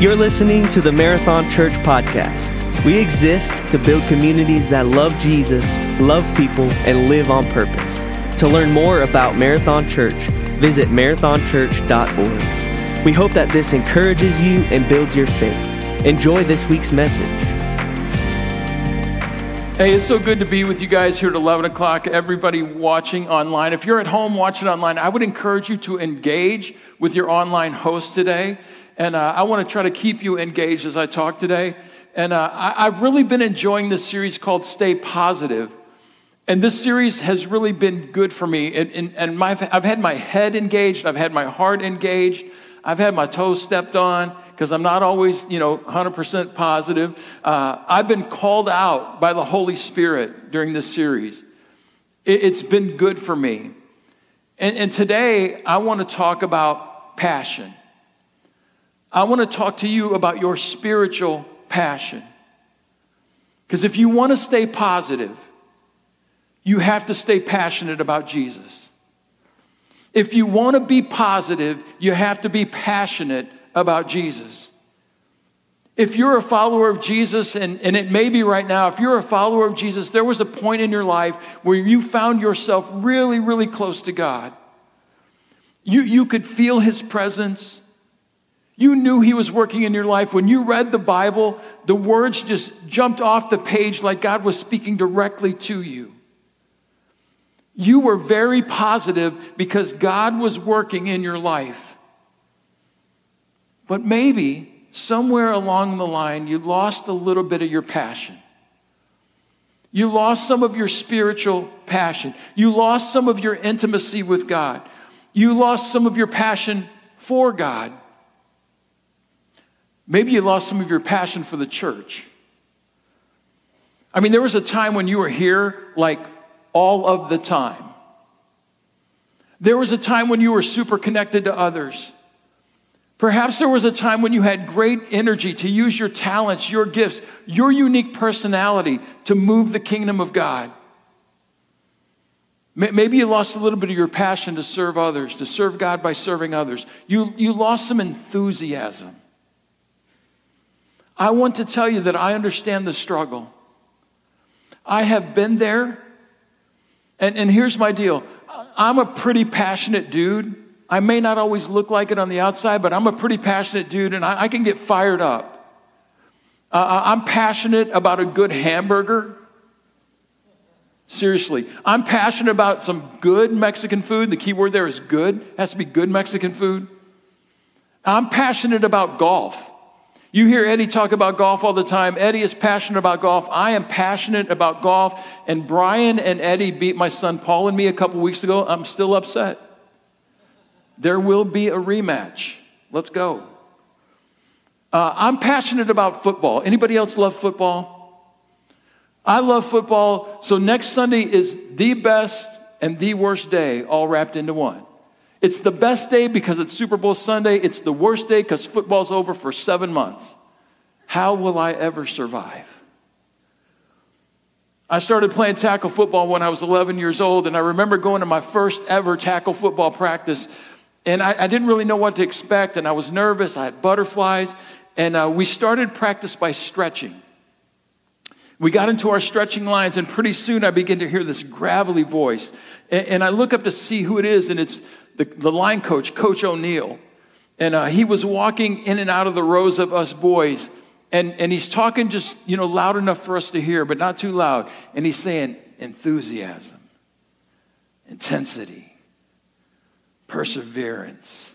You're listening to the Marathon Church podcast. We exist to build communities that love Jesus, love people, and live on purpose. To learn more about Marathon Church, visit marathonchurch.org. We hope that this encourages you and builds your faith. Enjoy this week's message. Hey, it's so good to be with you guys here at 11 o'clock. Everybody watching online. If you're at home watching online, I would encourage you to engage with your online host today. And uh, I want to try to keep you engaged as I talk today. And uh, I, I've really been enjoying this series called Stay Positive. And this series has really been good for me. And, and, my, I've had my head engaged, I've had my heart engaged, I've had my toes stepped on because I'm not always, you know, 100% positive. Uh, I've been called out by the Holy Spirit during this series. It, has been good for me. And, and today, I want to talk about passion. I want to talk to you about your spiritual passion. Because if you want to stay positive, you have to stay passionate about Jesus. If you want to be positive, you have to be passionate about Jesus. If you're a follower of Jesus, and, and it may be right now, if you're a follower of Jesus, there was a point in your life where you found yourself really, really close to God. You, you could feel His presence. You knew He was working in your life. When you read the Bible, the words just jumped off the page like God was speaking directly to you. You were very positive because God was working in your life. But maybe somewhere along the line, you lost a little bit of your passion. You lost some of your spiritual passion. You lost some of your intimacy with God. You lost some of your passion for God. Maybe you lost some of your passion for the church. I mean, there was a time when you were here like all of the time. There was a time when you were super connected to others. Perhaps there was a time when you had great energy to use your talents, your gifts, your unique personality to move the kingdom of God. Maybe you lost a little bit of your passion to serve others, to serve God by serving others. You, you lost some enthusiasm. I want to tell you that I understand the struggle. I have been there. And, and here's my deal I'm a pretty passionate dude. I may not always look like it on the outside, but I'm a pretty passionate dude and I, I can get fired up. Uh, uh, I'm passionate about a good hamburger. Seriously, I'm passionate about some good Mexican food. The key word there is good. It has to be good Mexican food. I'm passionate about golf. You hear Eddie talk about golf all the time. Eddie is passionate about golf. I am passionate about golf. And Brian and Eddie beat my son Paul and me a couple weeks ago. I'm still upset. There will be a rematch. Let's go. Uh, I'm passionate about football. Anybody else love football? I love football. So next Sunday is the best and the worst day all wrapped into one. It's the best day because it's Super Bowl Sunday. It's the worst day because football's over for seven months. How will I ever survive? I started playing tackle football when I was 11 years old, and I remember going to my first ever tackle football practice and I, I, didn't really know what to expect, and I was nervous. I had butterflies, and uh, we started practice by stretching. We got into our stretching lines, and pretty soon I begin to hear this gravelly voice. And, and I look up to see who it is, and it's the, the line coach, Coach O'Neill. And uh, he was walking in and out of the rows of us boys, and, and he's talking just, you know, loud enough for us to hear, but not too loud. And he's saying, enthusiasm, intensity perseverance,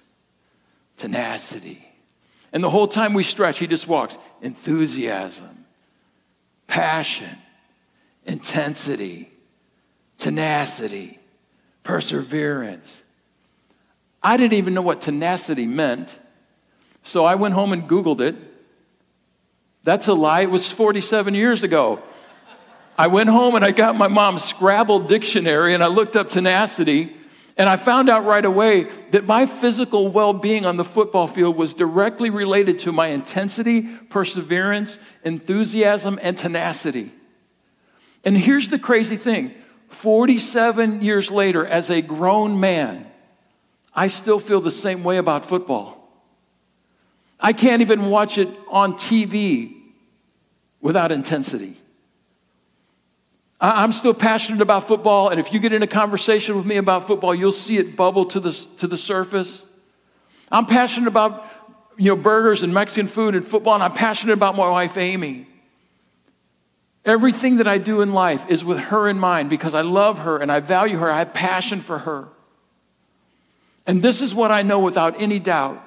tenacity. And the whole time we stretch, he just walks enthusiasm, passion, intensity, tenacity, perseverance. I didn't even know what tenacity meant, so I went home and Googled it. That's a lie. It was 47 years ago. I went home and I got my mom's Scrabble dictionary and I looked up tenacity and I found out right away that my physical well being on the football field was directly related to my intensity, perseverance, enthusiasm, and tenacity. And here's the crazy thing 47 years later, as a grown man, I still feel the same way about football. I can't even watch it on TV without intensity. I'm still passionate about football, and if you get in a conversation with me about football, you'll see it bubble to the, to the surface. I'm passionate about you know, burgers and Mexican food and football, and I'm passionate about my wife, Amy. Everything that I do in life is with her in mind because I love her and I value her. I have passion for her. And this is what I know without any doubt.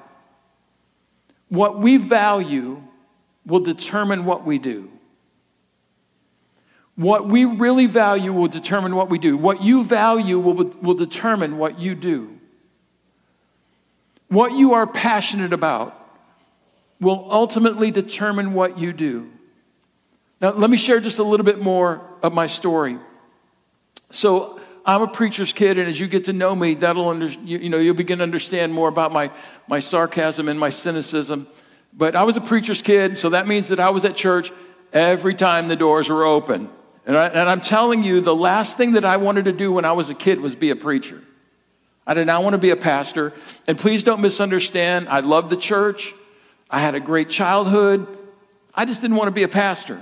What we value will determine what we do. What we really value will determine what we do. What you value will, will determine what you do. What you are passionate about will ultimately determine what you do. Now, let me share just a little bit more of my story. So, I'm a preacher's kid, and as you get to know me, that'll under, you, you know you'll begin to understand more about my, my sarcasm and my cynicism. But I was a preacher's kid, so that means that I was at church every time the doors were open. And, I, and I'm telling you, the last thing that I wanted to do when I was a kid was be a preacher. I did not want to be a pastor. And please don't misunderstand, I love the church. I had a great childhood. I just didn't want to be a pastor.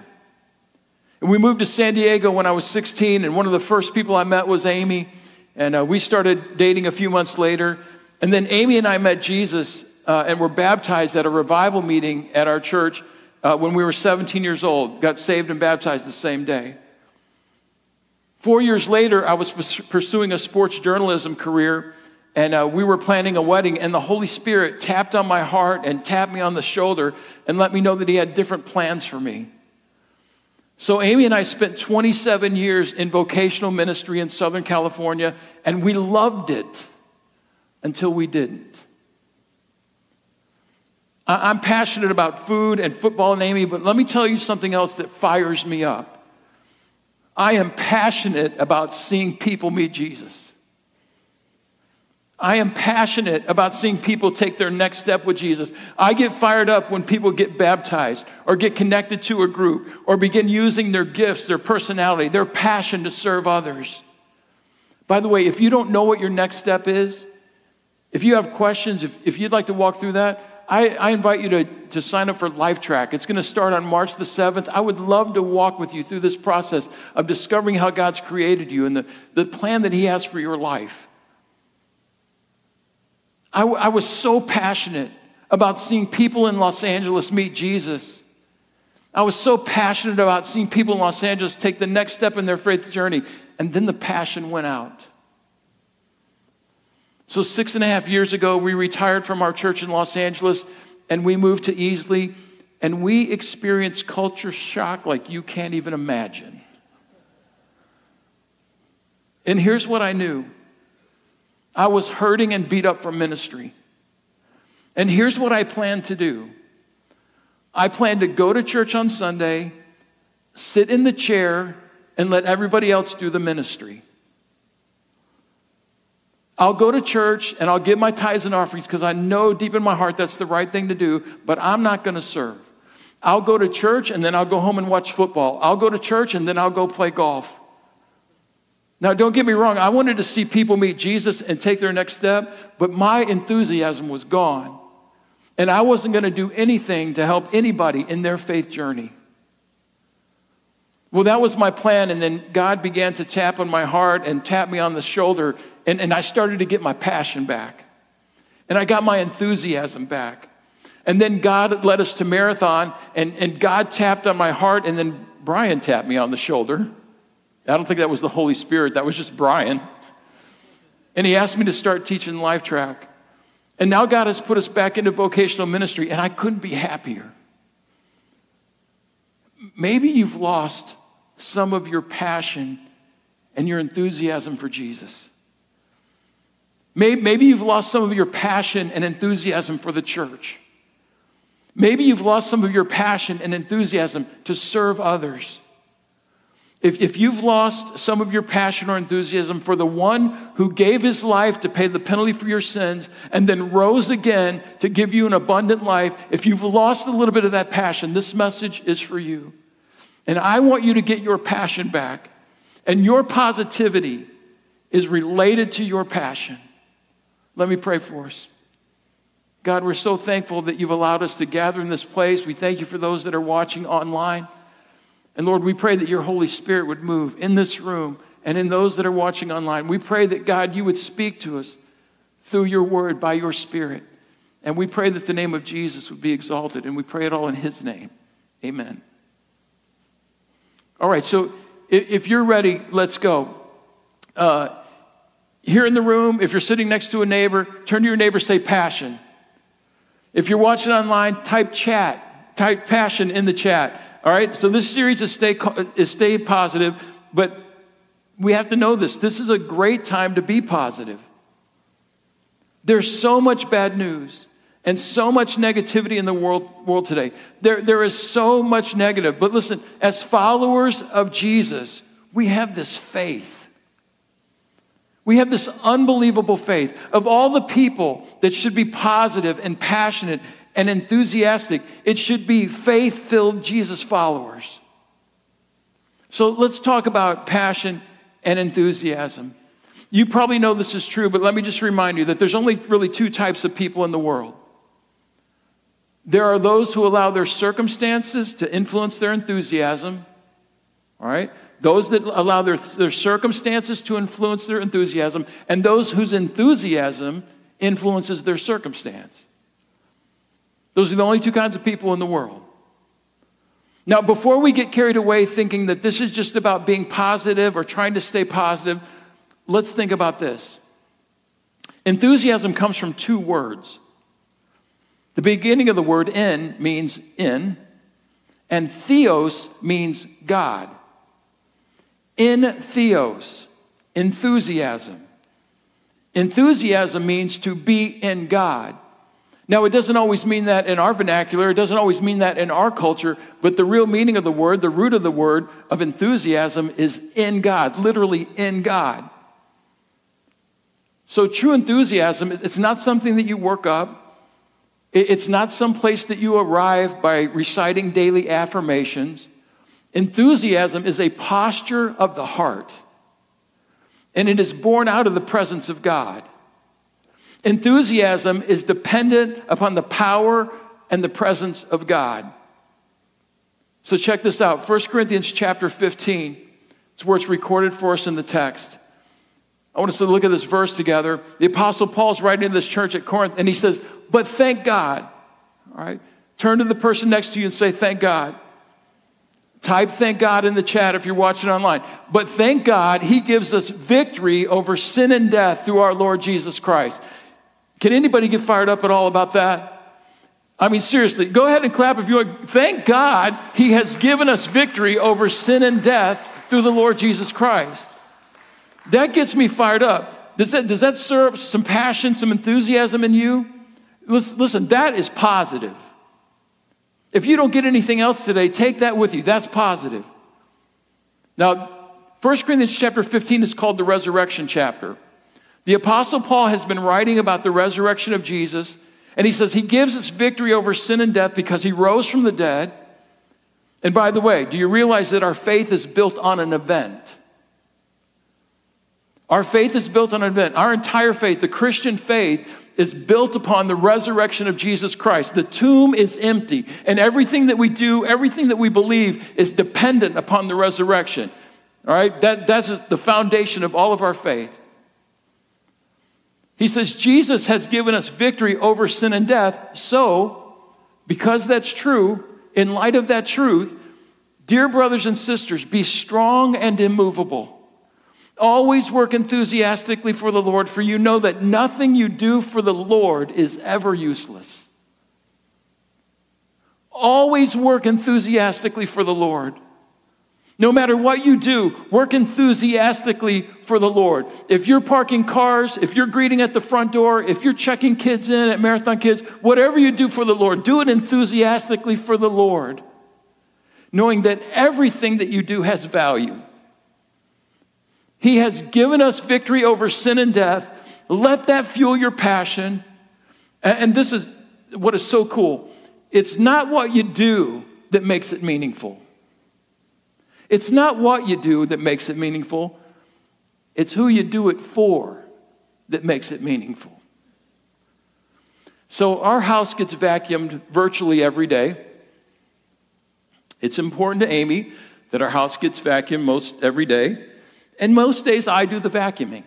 And we moved to San Diego when I was 16, and one of the first people I met was Amy. And uh, we started dating a few months later. And then Amy and I met Jesus uh, and were baptized at a revival meeting at our church uh, when we were 17 years old. Got saved and baptized the same day. Four years later, I was pursuing a sports journalism career and uh, we were planning a wedding, and the Holy Spirit tapped on my heart and tapped me on the shoulder and let me know that He had different plans for me. So, Amy and I spent 27 years in vocational ministry in Southern California, and we loved it until we didn't. I'm passionate about food and football and Amy, but let me tell you something else that fires me up. I am passionate about seeing people meet Jesus. I am passionate about seeing people take their next step with Jesus. I get fired up when people get baptized or get connected to a group or begin using their gifts, their personality, their passion to serve others. By the way, if you don't know what your next step is, if you have questions, if, if you'd like to walk through that, I, I invite you to, to sign up for LifeTrack. It's going to start on March the 7th. I would love to walk with you through this process of discovering how God's created you and the, the plan that He has for your life. I, was so passionate about seeing people in Los Angeles meet Jesus. I was so passionate about seeing people in Los Angeles take the next step in their faith journey. And then the passion went out. So, six and a half years ago, we retired from our church in Los Angeles and we moved to Easley. And we experienced culture shock like you can't even imagine. And here's what I knew I was hurting and beat up from ministry. And here's what I planned to do I planned to go to church on Sunday, sit in the chair, and let everybody else do the ministry. I'll go to church and I'll give my tithes and offerings because I know deep in my heart that's the right thing to do, but I'm not going to serve. I'll go to church and then I'll go home and watch football. I'll go to church and then I'll go play golf. Now, don't get me wrong, I wanted to see people meet Jesus and take their next step, but my enthusiasm was gone. And I wasn't going to do anything to help anybody in their faith journey. Well, that was my plan, and then God began to tap on my heart and tap me on the shoulder, and, and I started to get my passion back. And I got my enthusiasm back. And then God led us to Marathon, and, and God tapped on my heart, and then Brian tapped me on the shoulder. I don't think that was the Holy Spirit, that was just Brian. And he asked me to start teaching Life Track. And now God has put us back into vocational ministry, and I couldn't be happier. Maybe you've lost some of your passion and your enthusiasm for Jesus. Maybe you've lost some of your passion and enthusiasm for the church. Maybe you've lost some of your passion and enthusiasm to serve others. If, if you've lost some of your passion or enthusiasm for the one who gave his life to pay the penalty for your sins and then rose again to give you an abundant life, if you've lost a little bit of that passion, this message is for you. And I want you to get your passion back. And your positivity is related to your passion. Let me pray for us. God, we're so thankful that you've allowed us to gather in this place. We thank you for those that are watching online. And Lord, we pray that your Holy Spirit would move in this room and in those that are watching online. We pray that, God, you would speak to us through your word by your Spirit. And we pray that the name of Jesus would be exalted. And we pray it all in his name. Amen. All right, so if you're ready, let's go. Uh, here in the room, if you're sitting next to a neighbor, turn to your neighbor, say passion. If you're watching online, type chat, type passion in the chat. All right, so this series is stay, is stay positive, but we have to know this. This is a great time to be positive. There's so much bad news and so much negativity in the world, world today. There, there is so much negative. But listen, as followers of Jesus, we have this faith. We have this unbelievable faith. Of all the people that should be positive and passionate and enthusiastic, it should be faith filled Jesus followers. So let's talk about passion and enthusiasm. You probably know this is true, but let me just remind you that there's only really two types of people in the world. There are those who allow their circumstances to influence their enthusiasm, all right? Those that allow their, their circumstances to influence their enthusiasm, and those whose enthusiasm influences their circumstance. Those are the only two kinds of people in the world. Now, before we get carried away thinking that this is just about being positive or trying to stay positive, let's think about this. Enthusiasm comes from two words. The beginning of the word in means in, and theos means God in theos, enthusiasm. Enthusiasm means to be in God. Now, it doesn't always mean that in our vernacular, it doesn't always mean that in our culture, but the real meaning of the word, the root of the word of enthusiasm is in God, literally in God. So, true enthusiasm, it's not something that you work up. It's not some place that you arrive by reciting daily affirmations. Enthusiasm is a posture of the heart, and it is born out of the presence of God. Enthusiasm is dependent upon the power and the presence of God. So check this out 1 Corinthians chapter 15. It's where it's recorded for us in the text. I want us to look at this verse together. The Apostle Paul's writing to this church at Corinth, and he says, But thank God. All right? Turn to the person next to you and say, Thank God. Type thank God in the chat if you're watching online. But thank God he gives us victory over sin and death through our Lord Jesus Christ. Can anybody get fired up at all about that? I mean, seriously, go ahead and clap if you want. Thank God he has given us victory over sin and death through the Lord Jesus Christ. That gets me fired up. Does that, does that stir up some passion, some enthusiasm in you? Listen, listen that is positive. If you don't get anything else today, take that with you. That's positive. Now, 1 Corinthians chapter 15 is called the resurrection chapter. The Apostle Paul has been writing about the resurrection of Jesus, and he says he gives us victory over sin and death because he rose from the dead. And by the way, do you realize that our faith is built on an event? Our faith is built on an event. Our entire faith, the Christian faith, is built upon the resurrection of Jesus Christ. The tomb is empty, and everything that we do, everything that we believe, is dependent upon the resurrection. All right? That, that's the foundation of all of our faith. He says, Jesus has given us victory over sin and death. So, because that's true, in light of that truth, dear brothers and sisters, be strong and immovable. Always work enthusiastically for the Lord, for you know that nothing you do for the Lord is ever useless. Always work enthusiastically for the Lord. No matter what you do, work enthusiastically for the Lord. If you're parking cars, if you're greeting at the front door, if you're checking kids in at Marathon Kids, whatever you do for the Lord, do it enthusiastically for the Lord, knowing that everything that you do has value. He has given us victory over sin and death. Let that fuel your passion. And this is what is so cool it's not what you do that makes it meaningful. It's not what you do that makes it meaningful, it's who you do it for that makes it meaningful. So our house gets vacuumed virtually every day. It's important to Amy that our house gets vacuumed most every day. And most days I do the vacuuming.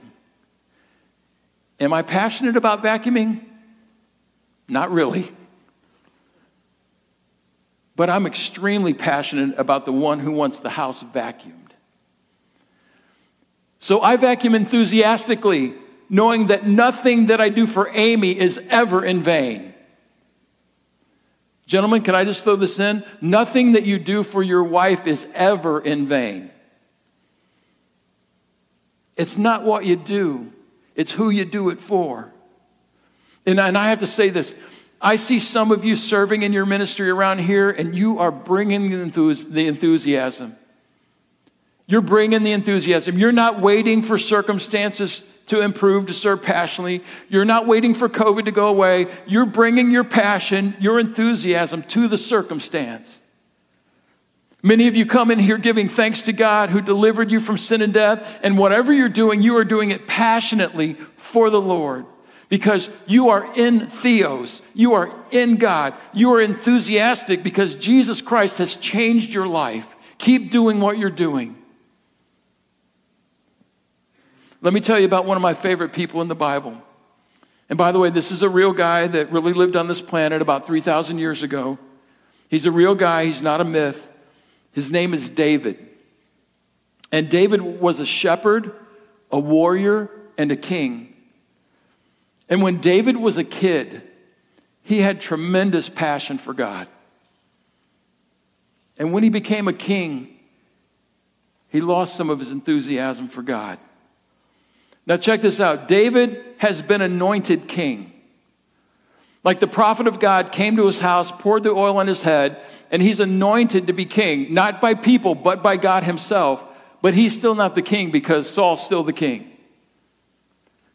Am I passionate about vacuuming? Not really. But I'm extremely passionate about the one who wants the house vacuumed. So I vacuum enthusiastically, knowing that nothing that I do for Amy is ever in vain. Gentlemen, can I just throw this in? Nothing that you do for your wife is ever in vain. It's not what you do, it's who you do it for. And, and I have to say this I see some of you serving in your ministry around here, and you are bringing the enthusiasm. You're bringing the enthusiasm. You're not waiting for circumstances to improve, to serve passionately. You're not waiting for COVID to go away. You're bringing your passion, your enthusiasm to the circumstance. Many of you come in here giving thanks to God who delivered you from sin and death, and whatever you're doing, you are doing it passionately for the Lord because you are in Theos. You are in God. You are enthusiastic because Jesus Christ has changed your life. Keep doing what you're doing. Let me tell you about one of my favorite people in the Bible. And by the way, this is a real guy that really lived on this planet about 3,000 years ago. He's a real guy, he's not a myth. His name is David. And David was a shepherd, a warrior, and a king. And when David was a kid, he had tremendous passion for God. And when he became a king, he lost some of his enthusiasm for God. Now, check this out David has been anointed king. Like the prophet of God came to his house, poured the oil on his head, and he's anointed to be king, not by people, but by God himself. But he's still not the king because Saul's still the king.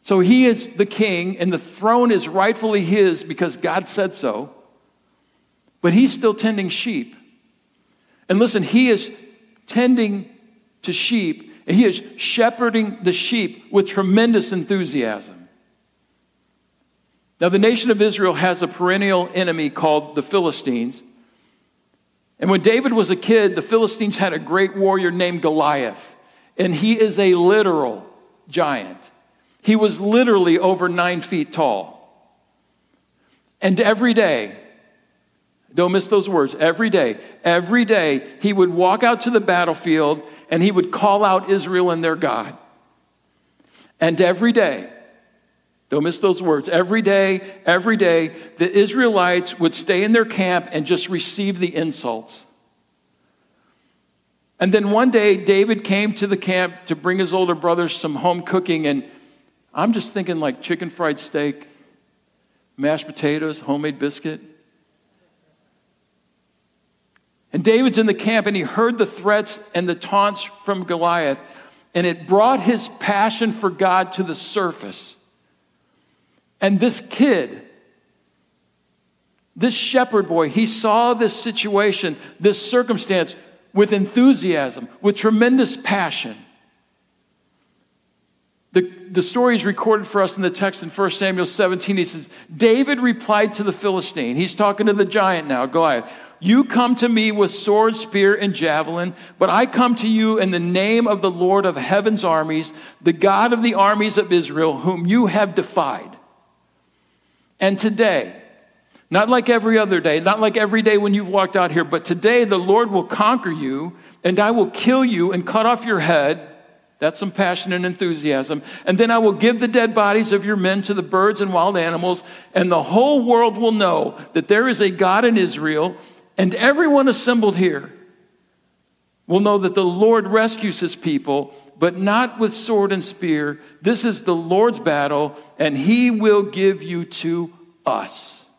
So he is the king, and the throne is rightfully his because God said so. But he's still tending sheep. And listen, he is tending to sheep and he is shepherding the sheep with tremendous enthusiasm. Now, the nation of Israel has a perennial enemy called the Philistines. And when David was a kid, the Philistines had a great warrior named Goliath. And he is a literal giant. He was literally over nine feet tall. And every day, don't miss those words. Every day, every day, he would walk out to the battlefield and he would call out Israel and their God. And every day, don't miss those words. Every day, every day, the Israelites would stay in their camp and just receive the insults. And then one day, David came to the camp to bring his older brothers some home cooking. And I'm just thinking like chicken fried steak, mashed potatoes, homemade biscuit. And David's in the camp and he heard the threats and the taunts from Goliath, and it brought his passion for God to the surface. And this kid, this shepherd boy, he saw this situation, this circumstance with enthusiasm, with tremendous passion. The, the story is recorded for us in the text in 1 Samuel 17. He says, David replied to the Philistine. He's talking to the giant now, Goliath. You come to me with sword, spear, and javelin, but I come to you in the name of the Lord of heaven's armies, the God of the armies of Israel, whom you have defied. And today, not like every other day, not like every day when you've walked out here, but today the Lord will conquer you, and I will kill you and cut off your head. That's some passion and enthusiasm. And then I will give the dead bodies of your men to the birds and wild animals, and the whole world will know that there is a God in Israel and everyone assembled here will know that the Lord rescues his people, but not with sword and spear. This is the Lord's battle, and he will give you to us.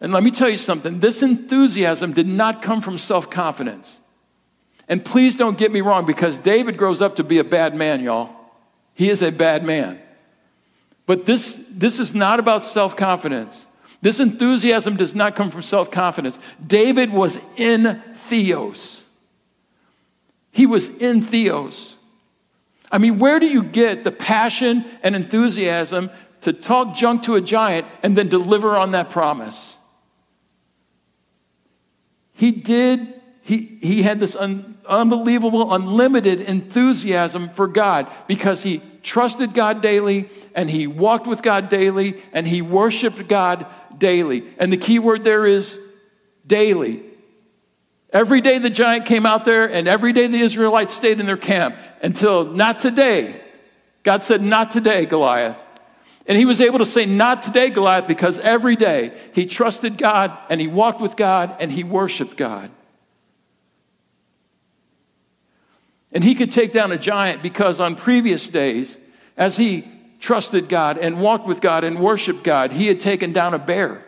And let me tell you something this enthusiasm did not come from self confidence. And please don't get me wrong, because David grows up to be a bad man, y'all. He is a bad man. But this, this is not about self confidence. This enthusiasm does not come from self confidence. David was in Theos. He was in Theos. I mean, where do you get the passion and enthusiasm to talk junk to a giant and then deliver on that promise. He did, he, he had this un, unbelievable, unlimited enthusiasm for God because he trusted God daily and he walked with God daily and he worshiped God daily. And the key word there is daily. Every day the giant came out there, and every day the Israelites stayed in their camp until not today. God said, Not today, Goliath. And he was able to say, Not today, Goliath, because every day he trusted God and he walked with God and he worshiped God. And he could take down a giant because on previous days, as he trusted God and walked with God and worshiped God, he had taken down a bear.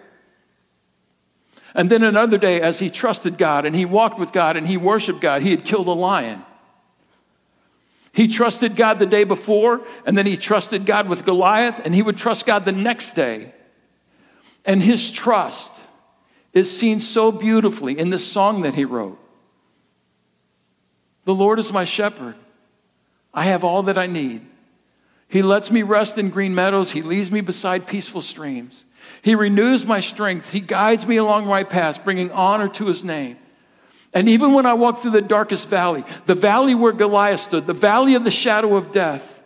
And then another day, as he trusted God and he walked with God and he worshiped God, he had killed a lion. He trusted God the day before, and then he trusted God with Goliath, and he would trust God the next day. And his trust is seen so beautifully in this song that he wrote The Lord is my shepherd, I have all that I need. He lets me rest in green meadows, he leads me beside peaceful streams. He renews my strength. He guides me along right paths, bringing honor to his name. And even when I walk through the darkest valley, the valley where Goliath stood, the valley of the shadow of death,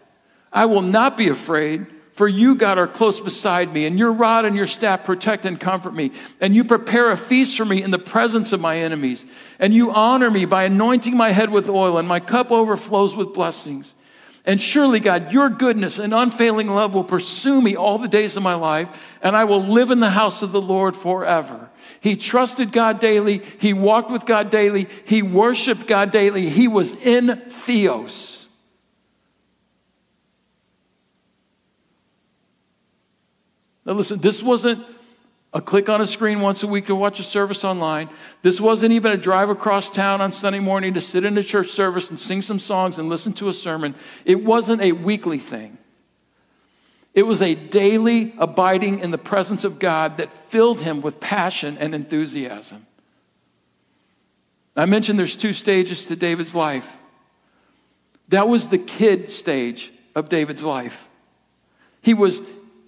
I will not be afraid, for you, God, are close beside me, and your rod and your staff protect and comfort me. And you prepare a feast for me in the presence of my enemies. And you honor me by anointing my head with oil, and my cup overflows with blessings. And surely, God, your goodness and unfailing love will pursue me all the days of my life, and I will live in the house of the Lord forever. He trusted God daily. He walked with God daily. He worshiped God daily. He was in Theos. Now, listen, this wasn't a click on a screen once a week to watch a service online. This wasn't even a drive across town on Sunday morning to sit in a church service and sing some songs and listen to a sermon. It wasn't a weekly thing. It was a daily abiding in the presence of God that filled him with passion and enthusiasm. I mentioned there's two stages to David's life. That was the kid stage of David's life. He was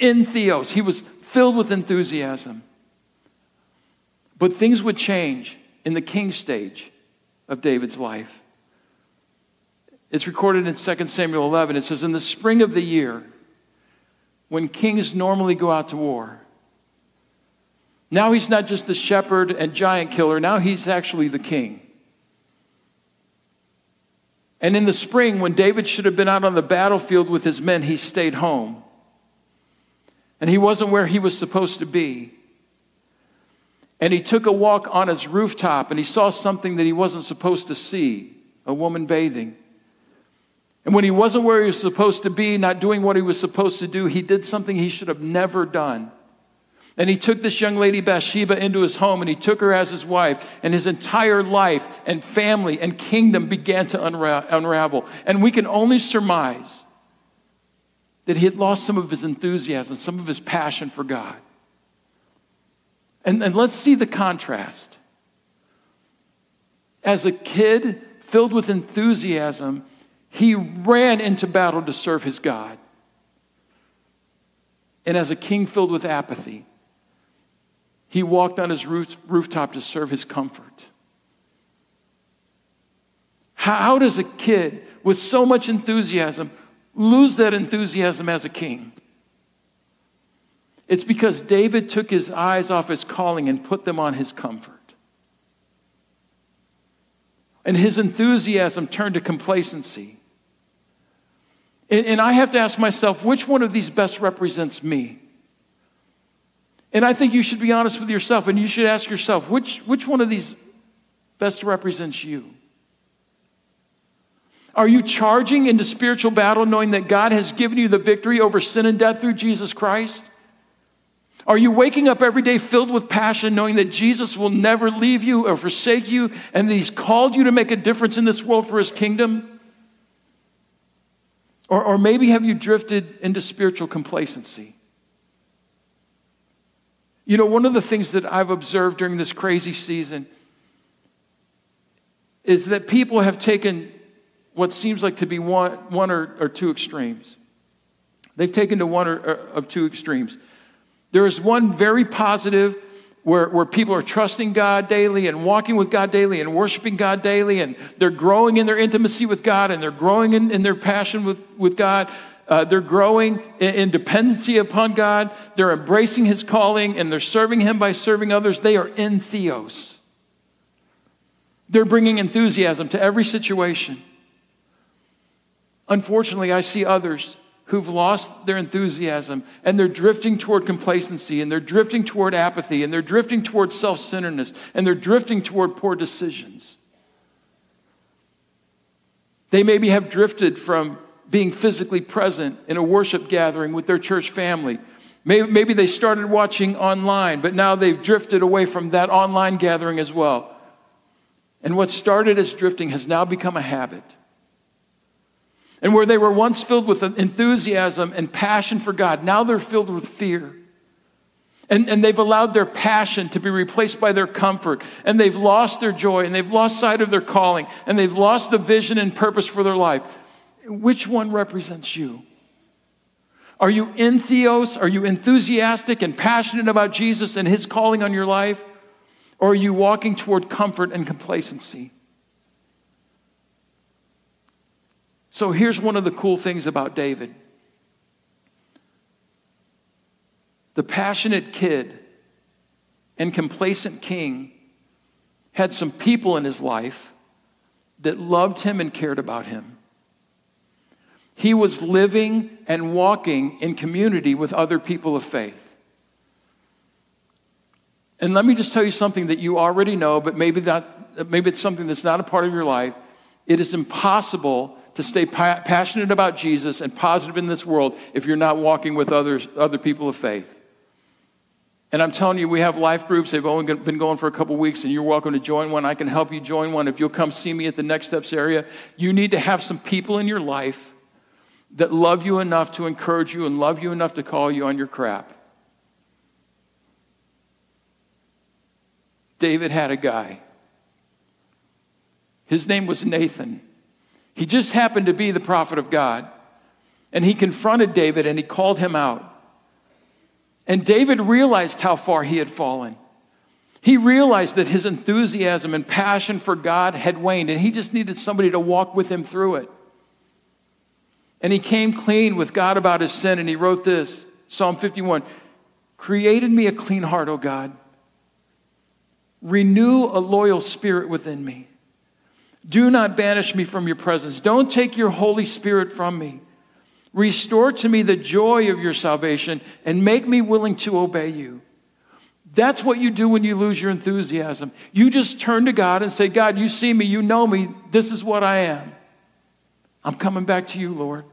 in Theos, he was filled with enthusiasm. But things would change in the king stage of David's life. It's recorded in 2 Samuel 11. It says, In the spring of the year, when kings normally go out to war, now he's not just the shepherd and giant killer, now he's actually the king. And in the spring, when David should have been out on the battlefield with his men, he stayed home and he wasn't where he was supposed to be. And he took a walk on his rooftop and he saw something that he wasn't supposed to see a woman bathing. And when he wasn't where he was supposed to be, not doing what he was supposed to do, he did something he should have never done. And he took this young lady Bathsheba into his home and he took her as his wife, and his entire life and family and kingdom began to unra- unravel. And we can only surmise that he had lost some of his enthusiasm, some of his passion for God. And, and let's see the contrast. As a kid filled with enthusiasm, he ran into battle to serve his God. And as a king filled with apathy, he walked on his roof, rooftop to serve his comfort. How, how does a kid with so much enthusiasm lose that enthusiasm as a king. It's because David took his eyes off his calling and put them on his comfort. And his enthusiasm turned to complacency. And, I have to ask myself, which one of these best represents me? And I think you should be honest with yourself and you should ask yourself, which, which one of these best represents you? Are you charging into spiritual battle knowing that God has given you the victory over sin and death through Jesus Christ? Are you waking up every day filled with passion knowing that Jesus will never leave you or forsake you and that He's called you to make a difference in this world for His kingdom? Or, or maybe have you drifted into spiritual complacency? You know, one of the things that I've observed during this crazy season is that people have taken what seems like to be one, one or, or two extremes. They've taken to one or, or, of two extremes. There is one very positive where, where people are trusting God daily and walking with God daily and worshiping God daily, and they're growing in their intimacy with God and they're growing in, in their passion with, with God. Uh, they're growing in, in dependency upon God. They're embracing His calling and they're serving Him by serving others. They are in Theos. They're bringing enthusiasm to every situation. Unfortunately, I see others who've lost their enthusiasm and they're drifting toward complacency and they're drifting toward apathy and they're drifting toward self centeredness and they're drifting toward poor decisions. They maybe have drifted from being physically present in a worship gathering with their church family. Maybe, they started watching online, but now they've drifted away from that online gathering as well. And what started as drifting has now become a habit. And where they were once filled with enthusiasm and passion for God, now they're filled with fear. And, and they've allowed their passion to be replaced by their comfort. And they've lost their joy and they've lost sight of their calling and they've lost the vision and purpose for their life. Which one represents you? Are you in Theos? Are you enthusiastic and passionate about Jesus and his calling on your life? Or are you walking toward comfort and complacency? So here's one of the cool things about David the passionate kid and complacent king had some people in his life that loved him and cared about him. He was living and walking in community with other people of faith. And let me just tell you something that you already know, but maybe, that, maybe it's something that's not a part of your life. It is impossible to stay pa- passionate about Jesus and positive in this world if you're not walking with others, other people of faith. And I'm telling you, we have life groups. They've only been going for a couple weeks, and you're welcome to join one. I can help you join one. If you'll come see me at the Next Steps area, you need to have some people in your life that love you enough to encourage you and love you enough to call you on your crap. David had a guy. His name was Nathan. He just happened to be the prophet of God. And he confronted David and he called him out. And David realized how far he had fallen. He realized that his enthusiasm and passion for God had waned, and he just needed somebody to walk with him through it. And he came clean with God about his sin, and he wrote this Psalm 51 Created me a clean heart, O God. Renew a loyal spirit within me. Do not banish me from your presence. Don't take your Holy Spirit from me. Restore to me the joy of your salvation and make me willing to obey you. That's what you do when you lose your enthusiasm. You just turn to God and say, God, you see me, you know me, this is what I am. I'm coming back to you, Lord.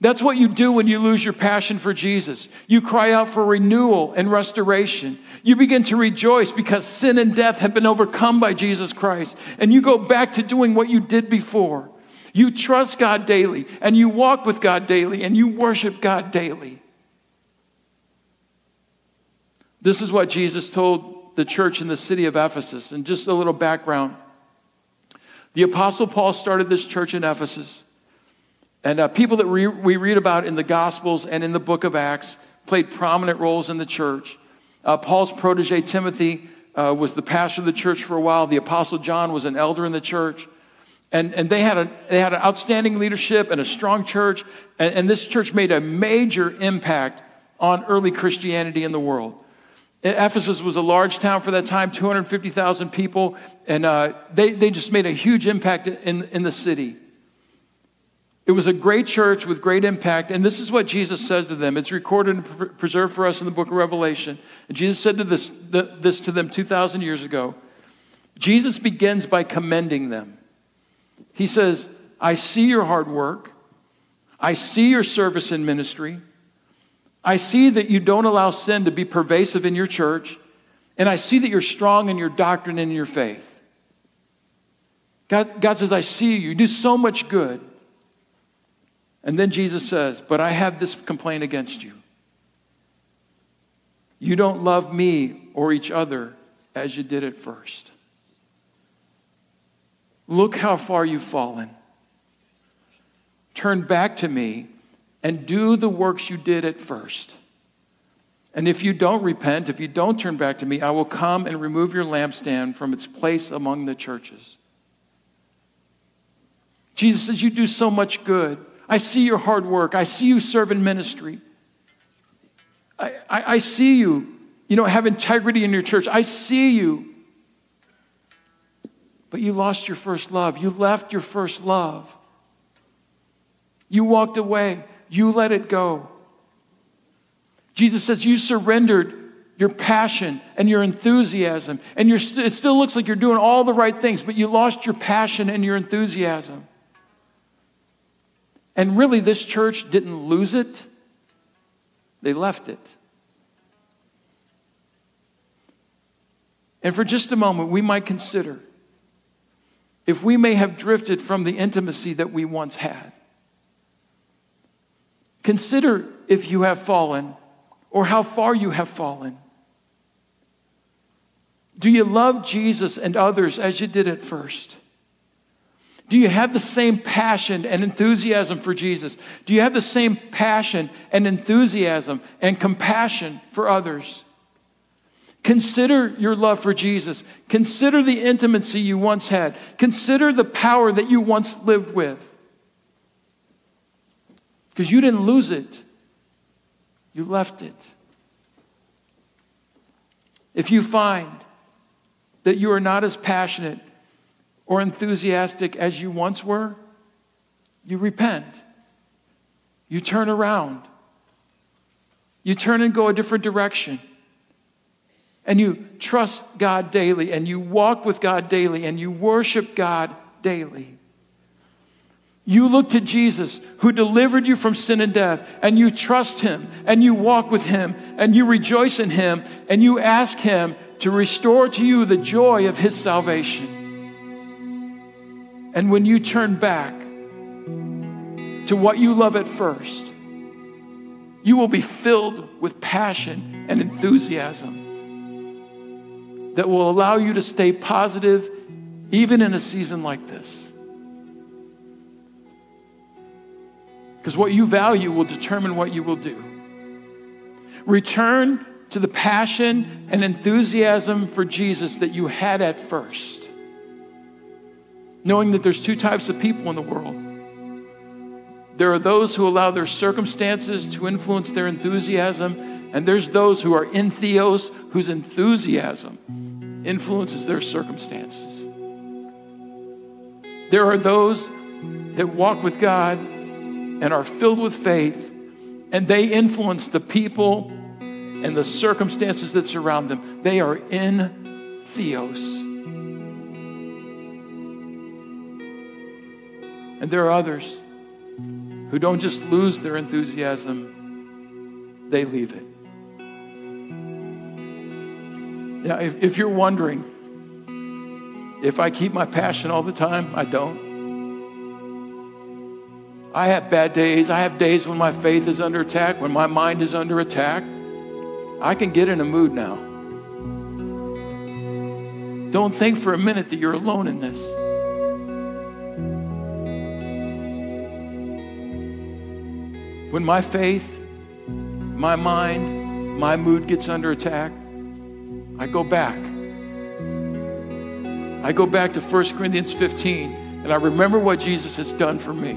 That's what you do when you lose your passion for Jesus. You cry out for renewal and restoration. You begin to rejoice because sin and death have been overcome by Jesus Christ. And you go back to doing what you did before. You trust God daily, and you walk with God daily, and you worship God daily. This is what Jesus told the church in the city of Ephesus. And just a little background the Apostle Paul started this church in Ephesus. And uh, people that we, we read about in the Gospels and in the book of Acts played prominent roles in the church. Uh, Paul's protege, Timothy, uh, was the pastor of the church for a while. The Apostle John was an elder in the church. And, and they, had a, they had an outstanding leadership and a strong church. And, and this church made a major impact on early Christianity in the world. Ephesus was a large town for that time, 250,000 people, and uh, they, they just made a huge impact in, in the city. It was a great church with great impact. And this is what Jesus says to them. It's recorded and preserved for us in the book of Revelation. And Jesus said to this, this to them 2,000 years ago. Jesus begins by commending them. He says, I see your hard work. I see your service in ministry. I see that you don't allow sin to be pervasive in your church. And I see that you're strong in your doctrine and in your faith. God, God says, I see you. You do so much good. And then Jesus says, But I have this complaint against you. You don't love me or each other as you did at first. Look how far you've fallen. Turn back to me and do the works you did at first. And if you don't repent, if you don't turn back to me, I will come and remove your lampstand from its place among the churches. Jesus says, You do so much good. I see your hard work. I see you serve in ministry. I, I, I see you, you know, have integrity in your church. I see you. But you lost your first love. You left your first love. You walked away. You let it go. Jesus says you surrendered your passion and your enthusiasm, and st- it still looks like you're doing all the right things, but you lost your passion and your enthusiasm. And really, this church didn't lose it, they left it. And for just a moment, we might consider if we may have drifted from the intimacy that we once had. Consider if you have fallen or how far you have fallen. Do you love Jesus and others as you did at first? Do you have the same passion and enthusiasm for Jesus? Do you have the same passion and enthusiasm and compassion for others? Consider your love for Jesus. Consider the intimacy you once had. Consider the power that you once lived with. Because you didn't lose it, you left it. If you find that you are not as passionate or enthusiastic as you once were, you repent. You turn around. You turn and go a different direction. And you trust God daily, and you walk with God daily, and you worship God daily. You look to Jesus who delivered you from sin and death, and you trust him, and you walk with him, and you rejoice in him, and you ask him to restore to you the joy of his salvation. And when you turn back to what you love at first, you will be filled with passion and enthusiasm that will allow you to stay positive even in a season like this. Because what you value will determine what you will do. Return to the passion and enthusiasm for Jesus that you had at first. Knowing that there's two types of people in the world. There are those who allow their circumstances to influence their enthusiasm, and there's those who are entheos whose enthusiasm influences their circumstances. There are those that walk with God and are filled with faith, and they influence the people and the circumstances that surround them. They are in Theos. And there are others who don't just lose their enthusiasm, they leave it. Now, if, if you're wondering if I keep my passion all the time, I don't. I have bad days. I have days when my faith is under attack, when my mind is under attack. I can get in a mood now. Don't think for a minute that you're alone in this. When my faith, my mind, my mood gets under attack, I go back. I go back to 1 Corinthians 15 and I remember what Jesus has done for me.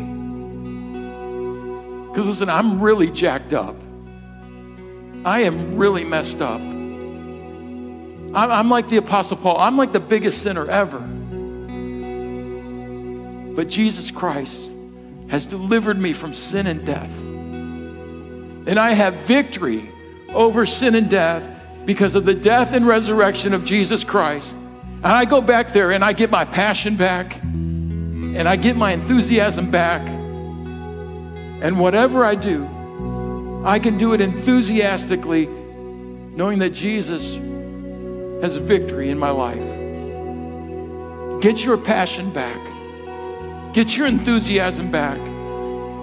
Because listen, I'm really jacked up. I am really messed up. I'm, I'm like the Apostle Paul, I'm like the biggest sinner ever. But Jesus Christ has delivered me from sin and death. And I have victory over sin and death because of the death and resurrection of Jesus Christ. And I go back there and I get my passion back and I get my enthusiasm back and whatever I do, I can do it enthusiastically, knowing that Jesus has victory in my life. Get your passion back, get your enthusiasm back.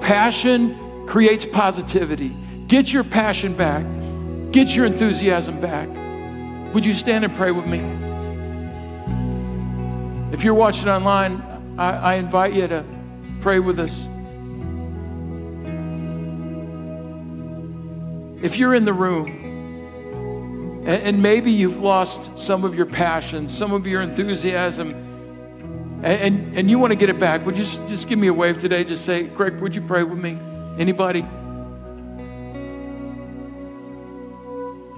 Passion creates positivity. Get your passion back, get your enthusiasm back. Would you stand and pray with me? If you're watching online, I, I invite you to pray with us. if you're in the room and, and maybe you've lost some of your passion, some of your enthusiasm, and, and, and you want to get it back, would you just, just give me a wave today? Just say, Greg, would you pray with me? Anybody?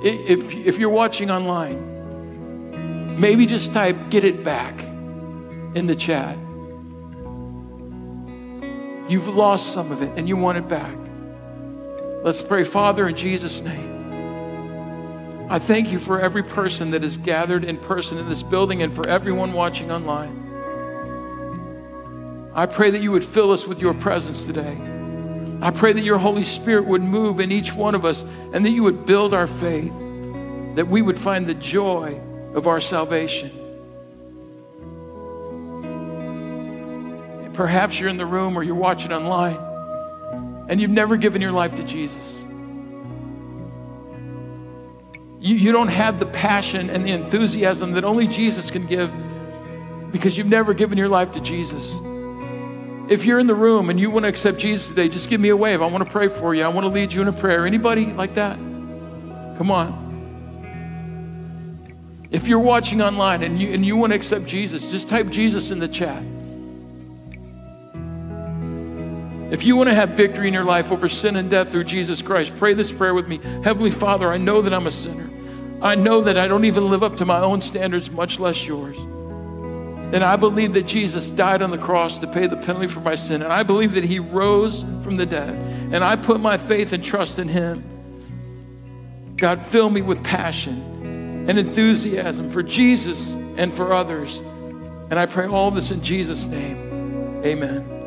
If, if you're watching online, maybe just type get it back in the chat. You've lost some of it and you want it back. Let's pray, Father, in Jesus' name. I thank you for every person that is gathered in person in this building and for everyone watching online. I pray that you would fill us with your presence today. I pray that your Holy Spirit would move in each one of us and that you would build our faith, that we would find the joy of our salvation. Perhaps you're in the room or you're watching online and you've never given your life to Jesus. You, you don't have the passion and the enthusiasm that only Jesus can give because you've never given your life to Jesus. If you're in the room and you want to accept Jesus today, just give me a wave. I want to pray for you. I want to lead you in a prayer. Anybody like that? Come on. If you're watching online and you, and you want to accept Jesus, just type Jesus in the chat. If you want to have victory in your life over sin and death through Jesus Christ, pray this prayer with me. Heavenly Father, I know that I'm a sinner. I know that I don't even live up to my own standards, much less yours. And I believe that Jesus died on the cross to pay the penalty for my sin. And I believe that he rose from the dead. And I put my faith and trust in him. God, fill me with passion and enthusiasm for Jesus and for others. And I pray all this in Jesus' name. Amen.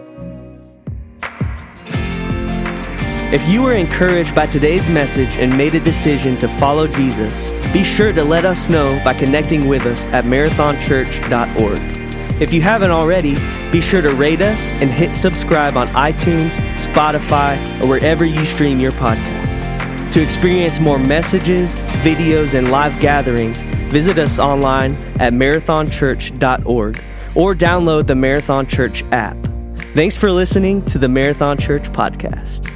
If you were encouraged by today's message and made a decision to follow Jesus, be sure to let us know by connecting with us at marathonchurch.org. If you haven't already, be sure to rate us and hit subscribe on iTunes, Spotify, or wherever you stream your podcast. To experience more messages, videos, and live gatherings, visit us online at marathonchurch.org or download the Marathon Church app. Thanks for listening to the Marathon Church podcast.